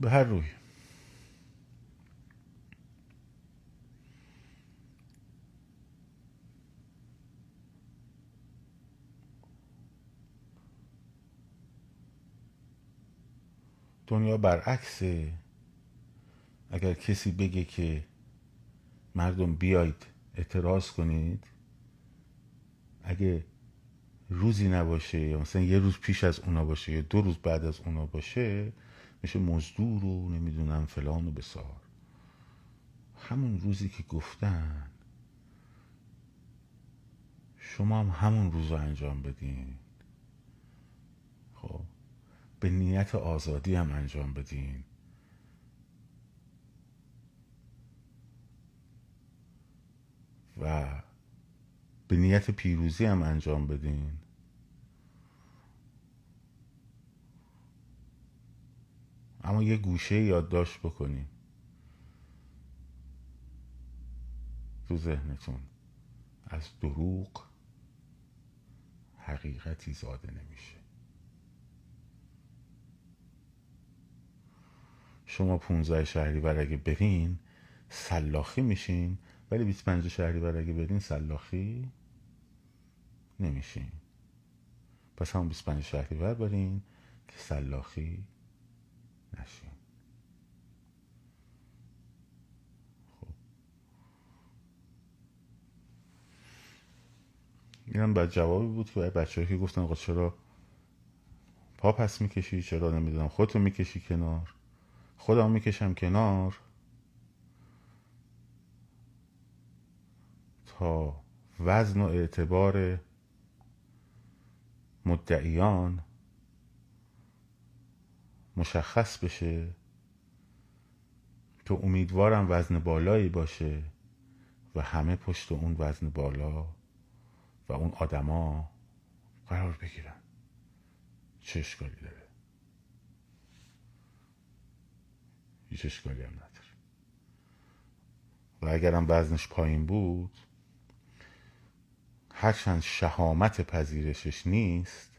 به هر روی. دنیا برعکسه. اگر کسی بگه که مردم بیاید اعتراض کنید اگه روزی نباشه یا مثلا یه روز پیش از اونا باشه یا دو روز بعد از اونا باشه میشه مزدور و نمی‌دونم فلان و بسار. همون روزی که گفتن شما هم همون روز رو انجام بدین. خب به نیت آزادی هم انجام بدین. و به نیت پیروزی هم انجام بدین. اما یه گوشه یادداشت بکنین تو ذهنتون از دروغ حقیقتی زاده نمیشه. شما 15 شهریور اگه برین سلاخی میشین ولی 25 شهریور اگه برین سلاخی نمیشین. پس همون 25 شهریور برین که سلاخی نشین. خب. اینم بعد جوابی بود که بچه که گفتن آقا چرا پا پس می‌کشی؟ چرا نمی‌دونم. خودتو می‌کشی کنار. خودم می‌کشم کنار. تا وزن و اعتبار مدعیان مشخص بشه. که امیدوارم وزن بالایی باشه و همه پشت اون وزن بالا و اون آدما قرار بگیرن. چه اشکالی داره. هیچ اشکالی هم نداره. و اگرم وزنش پایین بود هرچند شهامت پذیرشش نیست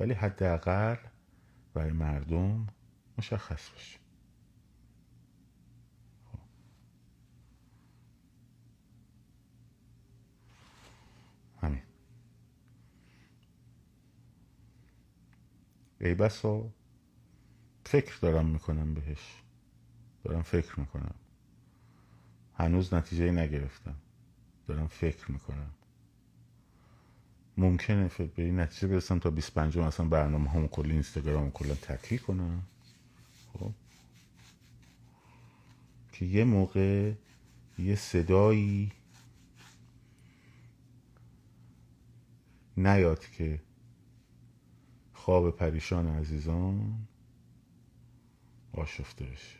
ولی حداقل برای مردم مشخص باشه. همین. ای بسا فکر دارم می‌کنم بهش. دارم فکر می‌کنم. هنوز نتیجه نگرفتم. دارم فکر می‌کنم. ممکنه به این نتیجه برسم تا 25 مثلا برنامه همون کلی اینستاگرام کلا تکلیل کنم خب. که یه موقع یه صدایی نیاد که خواب پریشان عزیزان آشفته بشه.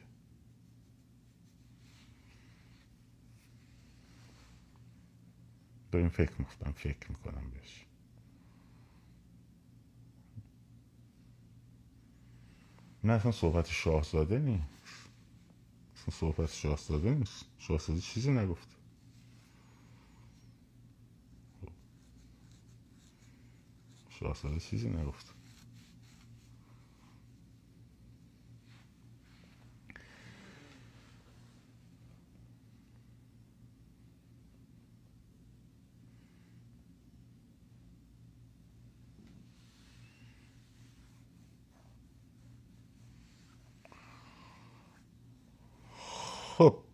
داریم فکر می‌کنم فکر می‌کنم بهش. نه اصلا صحبت شاهزاده نیست. اصلا صحبت شاهزاده نیست. شاهزاده چیزی نگفت شاهزاده چیزی نگفت خب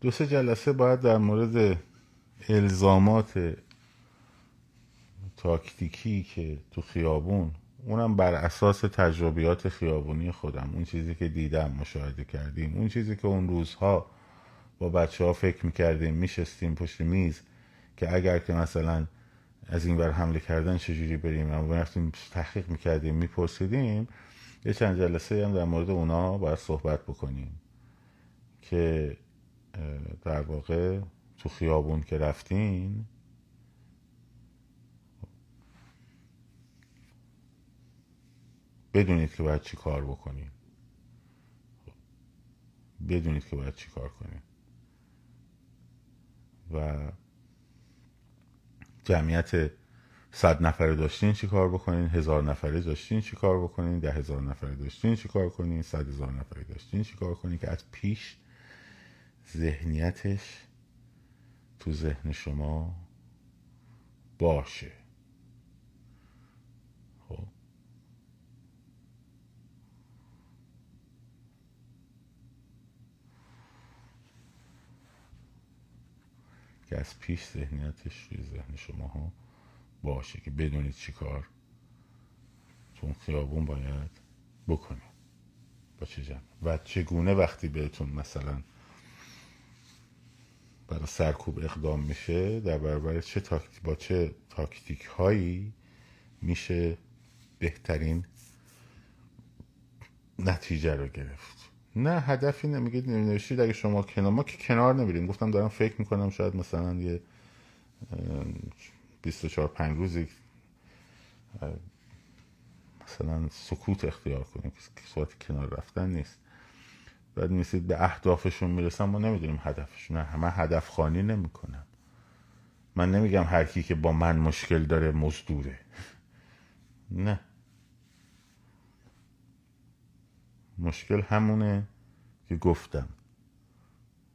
دو سه جلسه باید در مورد الزامات تاکتیکی که تو خیابون اونم بر اساس تجربیات خیابونی خودم اون چیزی که دیدم مشاهده کردیم اون چیزی که اون روزها با بچه ها فکر می‌کردیم میشستیم پشت میز که اگر که مثلا از این بر حمله کردن چجوری بریم اما رفتیم تحقیق می‌کردیم میپرسیدیم یه چند جلسه هم در مورد اونا باید صحبت بکنیم که در واقع تو خیابون که رفتین بدونید که باید چی کار بکنین. بدونید که باید چی کار کنین. و جمعیت صد نفره داشتین چی کار بکنین؟ هزار نفره داشتین چی کار بکنین؟ ده هزار نفره داشتین چی کار کنین؟ صد هزار نفره داشتین چی کار کنین که از پیش ذهنیتش تو ذهن شما باشه. خب. که از پیش ذهنیتش روی ذهن شما ها باشه که بدونید چی کار تو خیابون باید بکنید با چه جمع. و چگونه وقتی بهتون مثلا برای سرکوب اقدام میشه در برابر چه تاکتیک با چه تاکتیک هایی میشه بهترین نتیجه رو گرفت. نه هدفی نمیگید نوشتید اگه شما کنار ما که کنار نمیریم. گفتم دارم فکر می‌کنم شاید مثلا یه 24 5 روزی مثلا سکوت اختیار کنیم. که صورت کنار رفتن نیست. بعد میسید به اهدافشون می‌رسن ما نمی‌دونیم هدفشون. نه من هدف خانی نمی‌کنم. من نمیگم هر کی که با من مشکل داره مزدوره. نه. مشکل همونه که گفتم.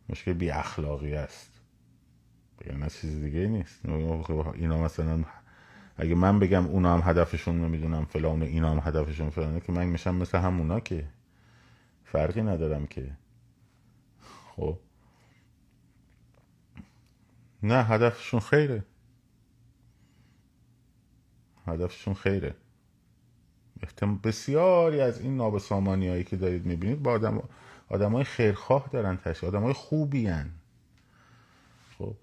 مشکل بی اخلاقی است. بگم چیز دیگه نیست. اینا مثلا اگه من بگم اونا هم هدفشون نمی‌دونم فلان اینا هم هدفشون فلانه که من میشم مثل همونا که فرقی ندارم که. خب. نه هدفشون خیره. هدفشون خیره. بسیاری از این نابسامانی هایی که دارید می‌بینید با آدم آدم های خیرخواه دارن تشکیل آدم های خوبی هن. خب.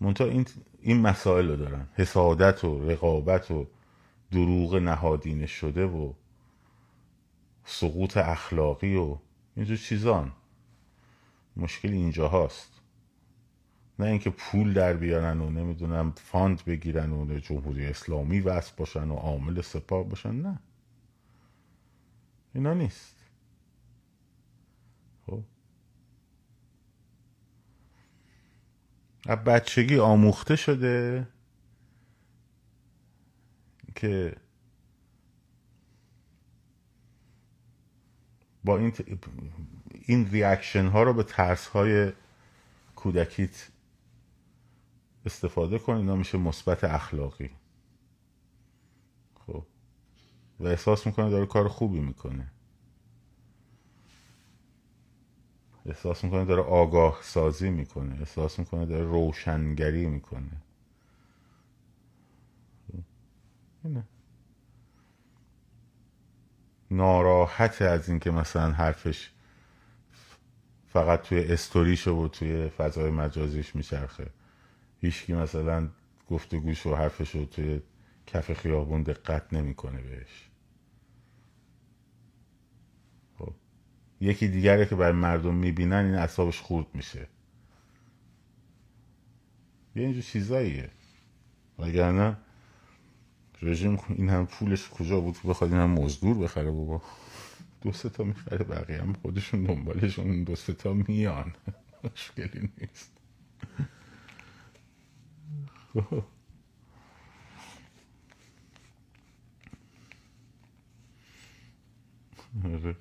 منتها این, این مسائل رو دارن. حسادت و رقابت و دروغ نهادینه شده و سقوط اخلاقی و اینجور چیزان. مشکل اینجا هاست نه اینکه پول در بیارن و نمی‌دونم فاند بگیرن و جمهوری اسلامی وصل باشن و عامل سپاه باشن. نه. اینا نیست. خب. از بچگی آموخته شده که با این این ریاکشن ها رو به ترس های کودکیت استفاده کن اینا میشه مثبت اخلاقی. خب. و احساس می‌کنه داره کار خوبی می‌کنه. احساس می‌کنه داره آگاه سازی می‌کنه. احساس می‌کنه داره روشنگری می‌کنه. اینه. ناراحت از اینکه مثلا حرفش فقط توی استوریش و توی فضای مجازیش میچرخه. هیچکی مثلا گفتگوش و حرفش رو توی کف خیابون دقت نمی‌کنه بهش. خب. یکی دیگره که بر مردم می‌بینن این اصابش خورد میشه. یه اینجور چیزاییه. وگرنه رژیم این هم پولش کجا بود بخواد این هم مزدور بخره بابا دو سه تا می‌خره بقیه هم خودشون دنبالشون دو تا میان مشکلی نیست. آره.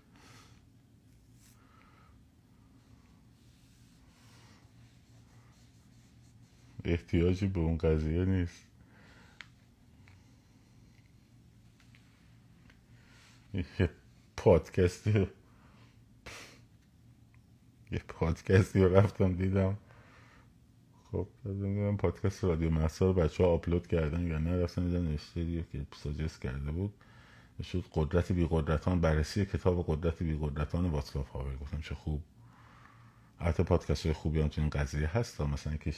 احتیاجی به اون قضیه نیست یه پادکستی یه پادکستی رو رفتم دیدم. خب نمی‌دونم پادکست رادیو محسا رو بچه ها آپلود کردن یا نه رفتن دیدن نوشته که ساجست کرده بود. شد قدرت بی قدرتان بررسی کتاب قدرت بی قدرتان واتسلاف هاور گفتم چه خوب. حتی پادکست های خوبی هم تو این قضیه هست. مثلا که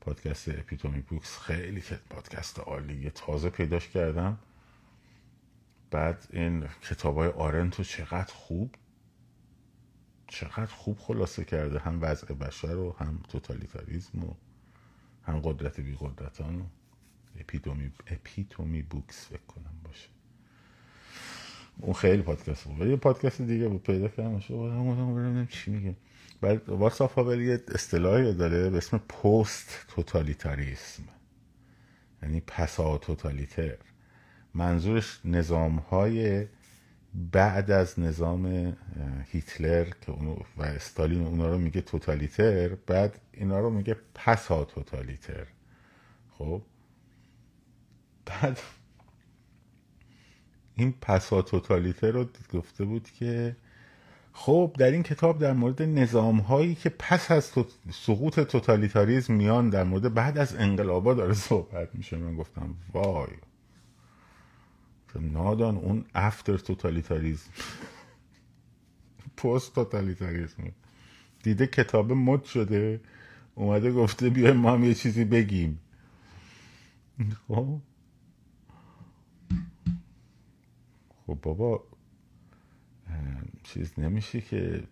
پادکست اپیتومی بوکس خیلی که پادکست عالی تازه پیداش کردم. بعد این کتاب های آرنتو چقدر خوب؟ چقدر خوب خلاصه کرده. هم وضع بشر و هم توتالیتاریزم و هم قدرت بی قدرتان و اپیتومی, اپیتومی بوکس فکر کنم باشه. اون خیلی پادکست بود یه پادکست دیگه بود پیدا کردم بودم چی میگه. بعد واتساپ ها یه اصطلاحی داره به اسم پست توتالیتاریسم. یعنی پسا توتالیتر. منظورش نظام های بعد از نظام هیتلر که و استالین اونا رو میگه توتالیتر بعد اینا رو میگه پسا توتالیتر. خب؟ بعد این پسا توتالیتر رو گفته بود که خب در این کتاب در مورد نظام هایی که پس از سقوط توتالیتاریزم میان در مورد بعد از انقلابا داره صحبت میشه. من گفتم وای. نادان اون افتر توتالیتاریزم. پست توتالیتاریزم دیده کتاب مد شده اومده گفته بیایم ما هم یه چیزی بگیم. خب؟ خب بابا چیز نمیشه که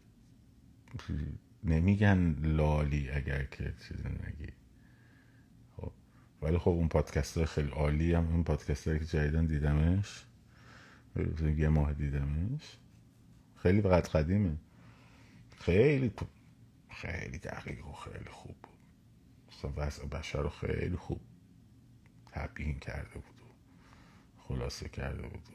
نمیگن لالی اگر که چیز نگی. ولی خب اون پادکست خیلی عالی هم اون پادکست که جدیدن دیدمش یه ماه دیدمش خیلی وقت قدیمه. خیلی خیلی دقیق و خیلی خوب بود. وضع بشر رو خیلی خوب تبیین کرده بود و خلاصه کرده بود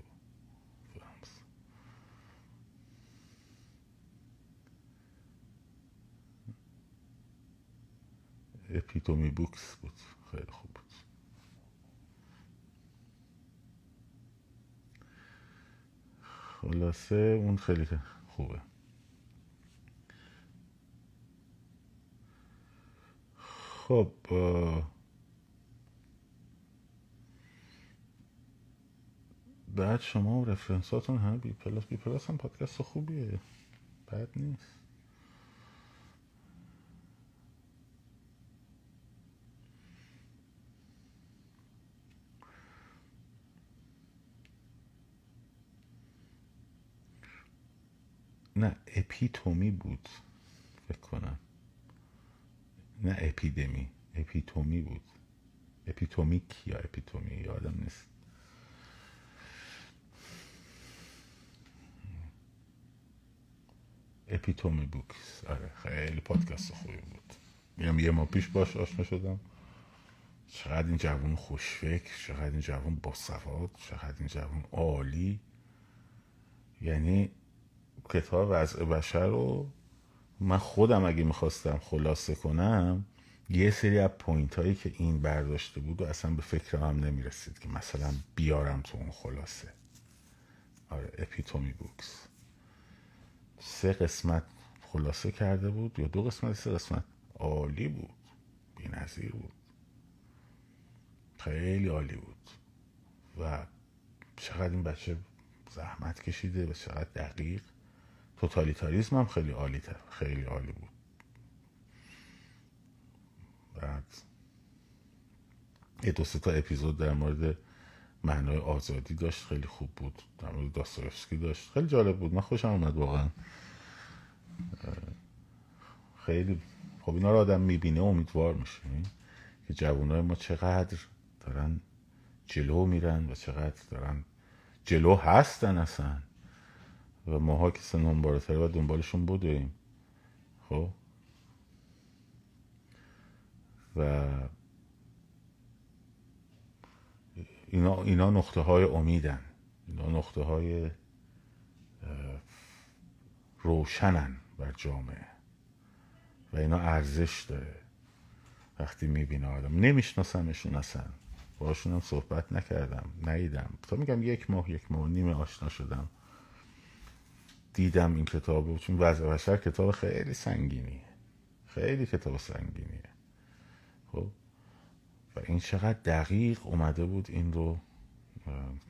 اپیتومی بوکس بود. خیلی خوب بود خلاصه اون خیلی خوبه. خب بعد شما و رفرنساتون همه بی پلاس بی پلاس هم پادکست خوبیه. بد نیست. نه Epitome بود فکر کنم. نه اپیدمی. Epitome بود. Epitomic یا Epitome یادم نیست. Epitome Books. آره خیلی پادکست خوبی بود. میگم یه ماه پیش باش آشنا شدم. چقدر این جوان خوشفکر چقدر این جوان باسواد چقدر این جوان عالی. یعنی کتاب وضع بشر رو من خودم اگه می‌خواستم خلاصه کنم یه سری از point هایی که این برداشته بود و اصلا به فکرم هم نمی‌رسید که مثلا بیارم تو اون خلاصه. آره Epitome Books. سه قسمت خلاصه کرده بود یا دو قسمت؟ سه قسمت. عالی بود. بی نظیر بود. خیلی عالی بود. و چقدر این بچه زحمت کشیده و چقدر دقیق. توتالیتاریزم هم خیلی عالی خیلی عالی بود. بعد یه دو تا اپیزود در مورد معنای آزادی داشت خیلی خوب بود. در مورد داستایفسکی داشت. خیلی جالب بود. من خوشم اومد واقعا. خیلی خب اینا رو آدم می‌بینه امیدوار میشه. که جوانای ما چقدر دارن جلو میرن و چقدر دارن جلو هستن اصلا. و ماها که سنون بالاتره و دنبالشون بودیم. خب؟ و اینا, اینا نقطه های امیدن. اینا نقطه های روشنن بر جامعه. و اینا ارزش داره. وقتی می‌بینه آدم. نمیشناسمشون اصلا. باشون صحبت نکردم. نیدم تا میگم یک ماه یک ماه نیم آشنا شدم. دیدم این کتاب رو. چون وضع بشر کتاب خیلی سنگینیه. خیلی کتاب سنگینیه. خب؟ و این چقدر دقیق اومده بود این رو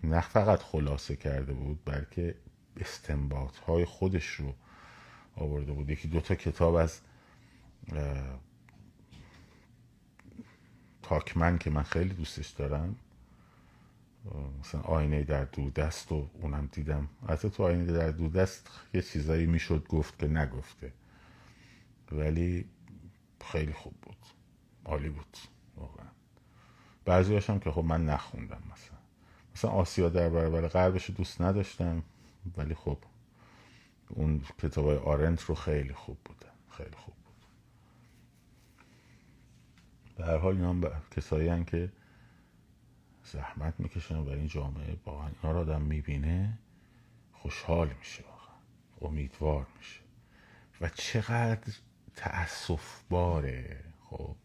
نه فقط خلاصه کرده بود بلکه استنباط های خودش رو آورده بود. یکی دوتا کتاب از تاکمن که من خیلی دوستش دارم. مثلا آینه در دست و اونم دیدم. حتی تو آینه در دست یه چیزایی می‌شد گفت که نگفته. ولی خیلی خوب بود. عالی بود واقعا. بعضی هم که خب من نخوندم مثلا. مثلا آسیا در برابر غربش دوست نداشتم ولی خب اون کتاب های آرنت رو خیلی خوب بودن. خیلی خوب بود. به هر حال اینا کسایی که زحمت می‌کشن و این جامعه واقعا اینا رو آدم می‌بینه خوشحال میشه واقعا امیدوار میشه. و چقدر تأصف باره خب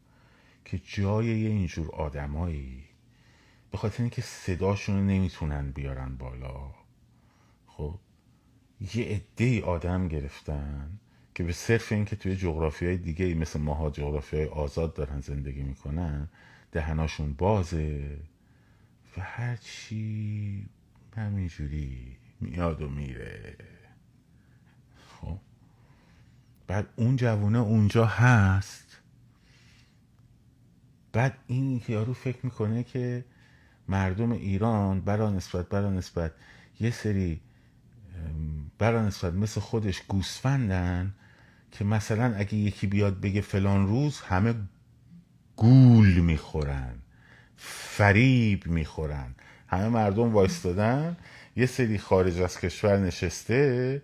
که جای یه اینجور آدمایی به خاطر اینکه صداشون نمی‌تونن بیارن بالا خب یه عده آدم گرفتن که به صرف اینکه توی جغرافی های دیگه مثل ماها جغرافی های آزاد دارن زندگی می‌کنن دهناشون بازه. و هرچی همینجوری میاد و میره. خب؟ بعد اون جوونه اونجا هست. بعد این یارو فکر می‌کنه که مردم ایران برا نسبت برا نسبت یه سری برا نسبت مثل خودش گوسفندن که مثلا اگه یکی بیاد بگه فلان روز همه گول می‌خورن. فریب می‌خورن. همه مردم وایستادن. یه سری خارج از کشور نشسته.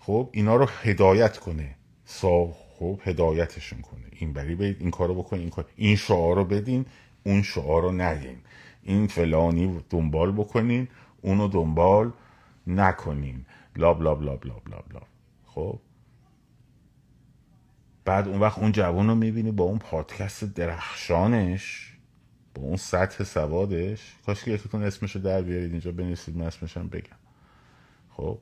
خب اینا رو هدایت کنه. سا خب هدایتشون کنه. این بری برید این کارو بکن این کار. این شعار رو بدین اون شعار رو ندین این فلانی دنبال بکنین اونو دنبال نکنین. لاب لاب لاب لاب لاب لاب خب؟ بعد اون وقت اون جوان رو می‌بینی با اون پادکست درخشانش. با اون سطح سوادش کاش که یکیتون اسمشو در بیارید اینجا بنویسید من اسمشم بگم. خب؟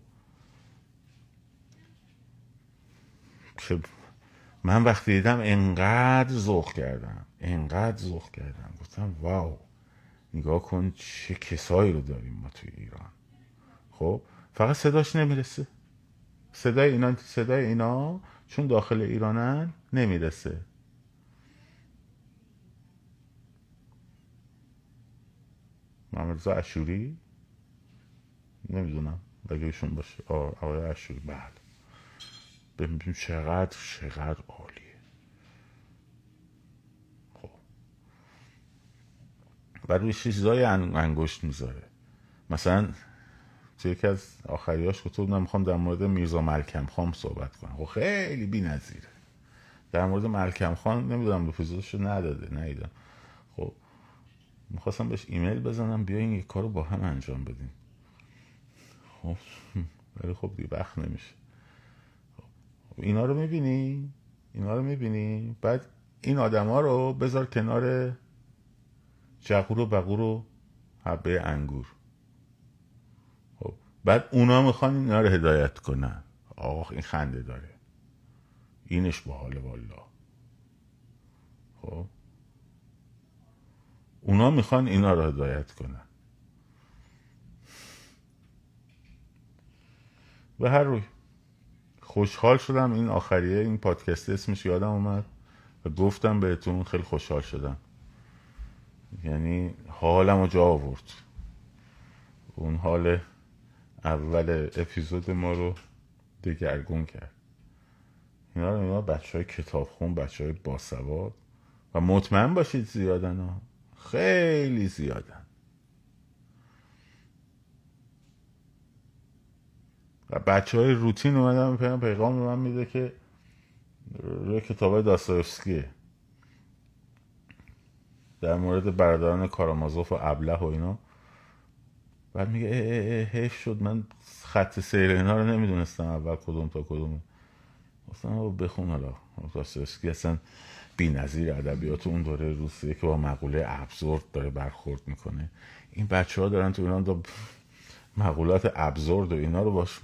که من وقتی دیدم انقدر ذوق کردم انقدر ذوق کردم گفتم واو نگاه کن چه کسایی رو داریم ما توی ایران. خب؟ فقط صداش نمی‌رسه. صدای اینا صدای اینا چون داخل ایرانن نمی‌رسه. محمد اشوری نمی‌دونم. اگه ایشون باشه. آقای اشوری بله. ببینیم چقدر چقدر عالیه. خب. و روی چیزای انگشت می‌ذاره. مثلا توی یکی از آخریاش گفته بودم می‌خوام در مورد میرزا ملکم خان صحبت کنم. خب خیلی بی نظیره در مورد ملکم خان نمی‌دونم رو نداده نیدم خب می‌خواستم بهش ایمیل بزنم بیاین یک کارو با هم انجام بدیم. خب ولی خب دیگه وقت نمیشه. خب. اینا رو می‌بینی؟ اینا رو می‌بینی؟ بعد این آدما رو بذار کنار جغور و بغور و حبه انگور. خب بعد اونا می‌خوان اینا رو هدایت کنن. آخ این خنده داره. اینش با حال والا خب اونا می‌خوان اینا رو هدایت کنن. به هر روی. خوشحال شدم. این آخریه این پادکست اسمش یادم اومد. و گفتم بهتون خیلی خوشحال شدم. یعنی حالم رو جا آورد. اون حال اول اپیزود ما رو دگرگون کرد. اینا رو اینا بچه های کتاب خون بچه های باسواد. و مطمئن باشید زیادن ها. خیلی زیادن. و بچه های روتین اومدن پیغام من میده که روی کتاب داستایفسکیه. در مورد برادران کارامازوف و ابله و اینا. بعد میگه اه حیف شد. من خط سیر اینا رو نمی‌دونستم اول کدوم تا کدوم گفتم بخون حالا. داستایفسکی اصلا بی نظیر ادبیات اون دوره روسیه که با مقوله ابزورد داره برخورد می‌کنه. این بچه ها دارن تو ایران دا مقولات ابزورد و اینا رو باش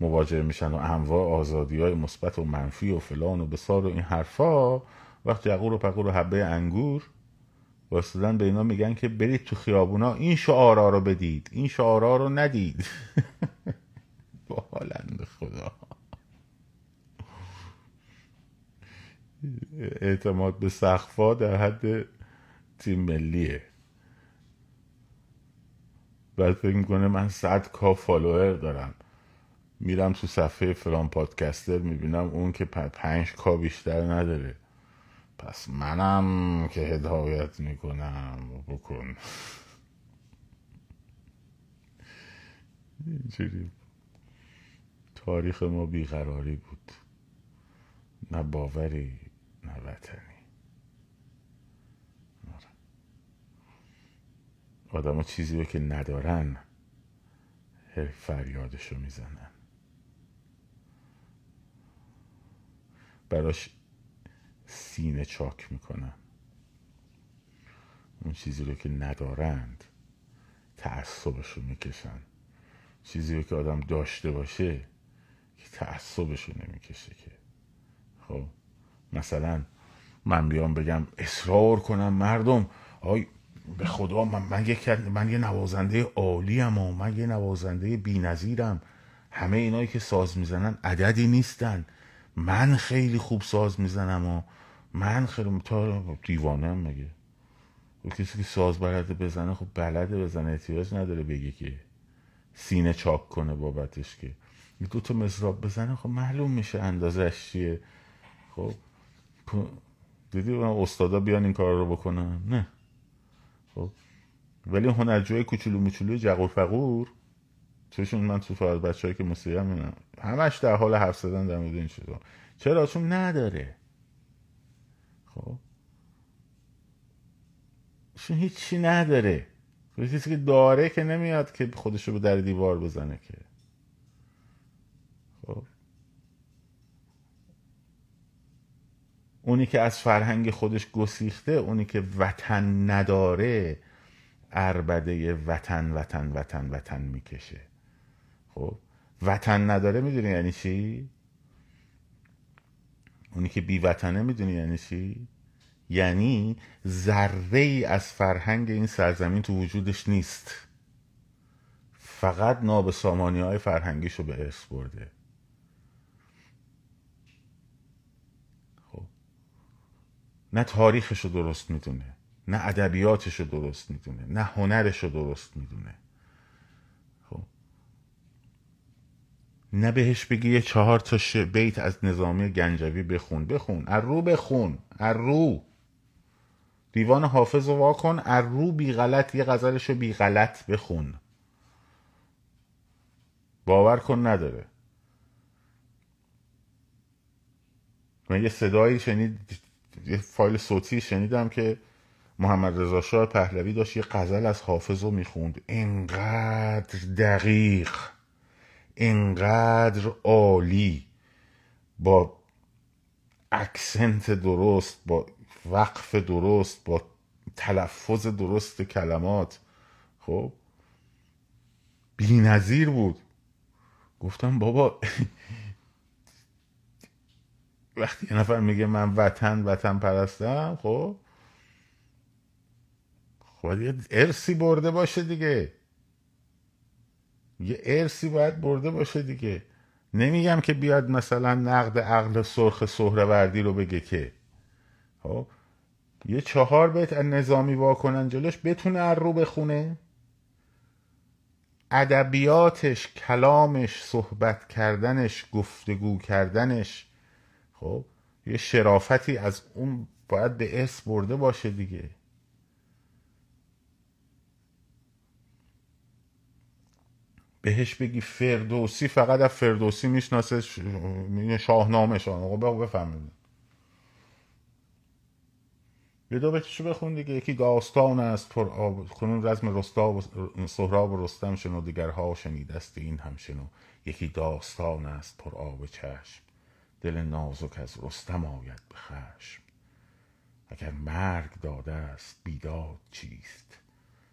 مواجه میشن و انواع آزادی های مثبت و منفی و فلان و بسار و این حرفا. وقتی یقور و پقور و حبه انگور واسدن به اینا میگن که برید تو خیابونا این شعارا رو بدید این شعارا رو ندید. با خدا. اعتماد به سخفا در حد تیم ملیه. بعد فکر می‌کنه من صد کا فالوور دارم. میرم تو صفحه فلان پادکستر می‌بینم اون که پنج کا بیشتر نداره. پس منم که هدایت می‌کنم بکن. اینجوری تاریخ ما بیقراری بود. نه باوری. نه وطنی آدم چیزی رو که ندارن فریادشو می‌زنن. براش سینه چاک می‌کنن. اون چیزی رو که ندارند تعصبش رو می‌کشن. چیزی رو که آدم داشته باشه که تعصبش رو نمی‌کشه که. خب؟ مثلا من بیام بگم اصرار کنم مردم. آی به خدا من, من, یک من یه نوازنده عالی و من یه نوازنده بی نظیرم. همه اینایی که ساز می‌زنن عددی نیستن. من خیلی خوب ساز می‌زنم و من خیلی تا دیوانه هم مگه؟ و کسی که ساز بلده بزنه خب بلده بزنه احتیاج نداره بگه که سینه چاک کنه بابتش که. دو تا مزراب بزنه خب معلوم میشه اندازش چیه. خب دیدی استادا بیان این کار رو بکنن؟ نه. خب. ولی هنرجوی کوچولو موچولو جغور فقور چشون من تو فاز بچه که موسیقی هم همش در حال حرف زدن در مورد این چیزا. چرا؟ چون نداره. خب. چون هیچی نداره. کسی که داره که نمیاد که خودشو به در دیوار بزنه که. خب. اونی که از فرهنگ خودش گسیخته اونی که وطن نداره اربده وطن وطن وطن وطن می‌کشه. خب؟ وطن نداره می‌دونی یعنی چی؟ اونی که بی وطنه می‌دونی یعنی چی؟ یعنی ذره ای از فرهنگ این سرزمین تو وجودش نیست. فقط ناب سامانی های فرهنگیشو به ارث برده. نه تاریخشو درست می‌دونه نه ادبیاتشو درست می‌دونه نه هنرشو درست می‌دونه. خب؟ نه بهش بگی یه چهار تا بیت از نظامی گنجوی بخون بخون ارو بخون ارو. دیوان حافظ رو واکن ارو بی غلط یه غزلش رو بی غلط بخون. باور کن نداره. من یه صدایی شنید یه فایل صوتی شنیدم که محمد رضا شاه پهلوی داشت یه غزل از حافظ رو می‌خوند. اینقدر دقیق اینقدر عالی با اکسنت درست با وقف درست با تلفظ درست کلمات. خب بی نظیر بود. گفتم بابا وقتی یه نفر میگه من وطن وطن پرستم خب؟ خب یه ارسی برده باشه دیگه. یه ارسی باید برده باشه دیگه. نمیگم که بیاد مثلا نقد عقل سرخ سهروردی رو بگه که. خب؟ یه چهار بیت نظامی واکنن جلوش بتونه ار رو بخونه. ادبیاتش کلامش صحبت کردنش گفتگو کردنش خب یه شرافتی از اون باید به اسم برده باشه دیگه. بهش بگی فردوسی فقط از فردوسی می‌شناسه شاهنامه شاهنامه. بفهمید یه دو بیتشو بخون دیگه. یکی داستان است پر آب کنون رزم رستا و سهراب و رستم شنو دیگرها شنیدست این هم شنو یکی داستان است پر آب چشم. دل نازک از رستم آید به خشم. اگر مرگ داده است بیداد چیست؟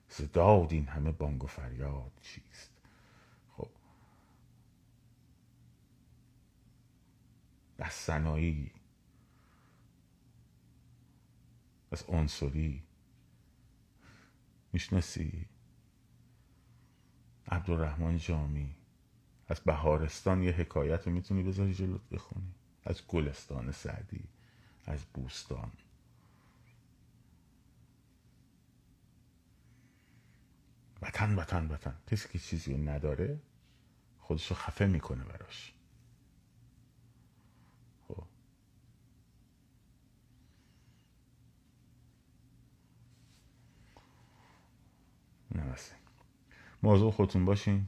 زداد این همه بانگ و فریاد چیست؟ خب از سنایی از عنصری می‌شناسی؟ عبدالرحمن جامی از بهارستان یه حکایت رو می‌تونی بذاری جلوت بخونی؟ از گلستان سعدی از بوستان. وطن وطن وطن. کسی که چیزی نداره خودش رو خفه می‌کنه براش. نمسته. موضوع خودتون باشین.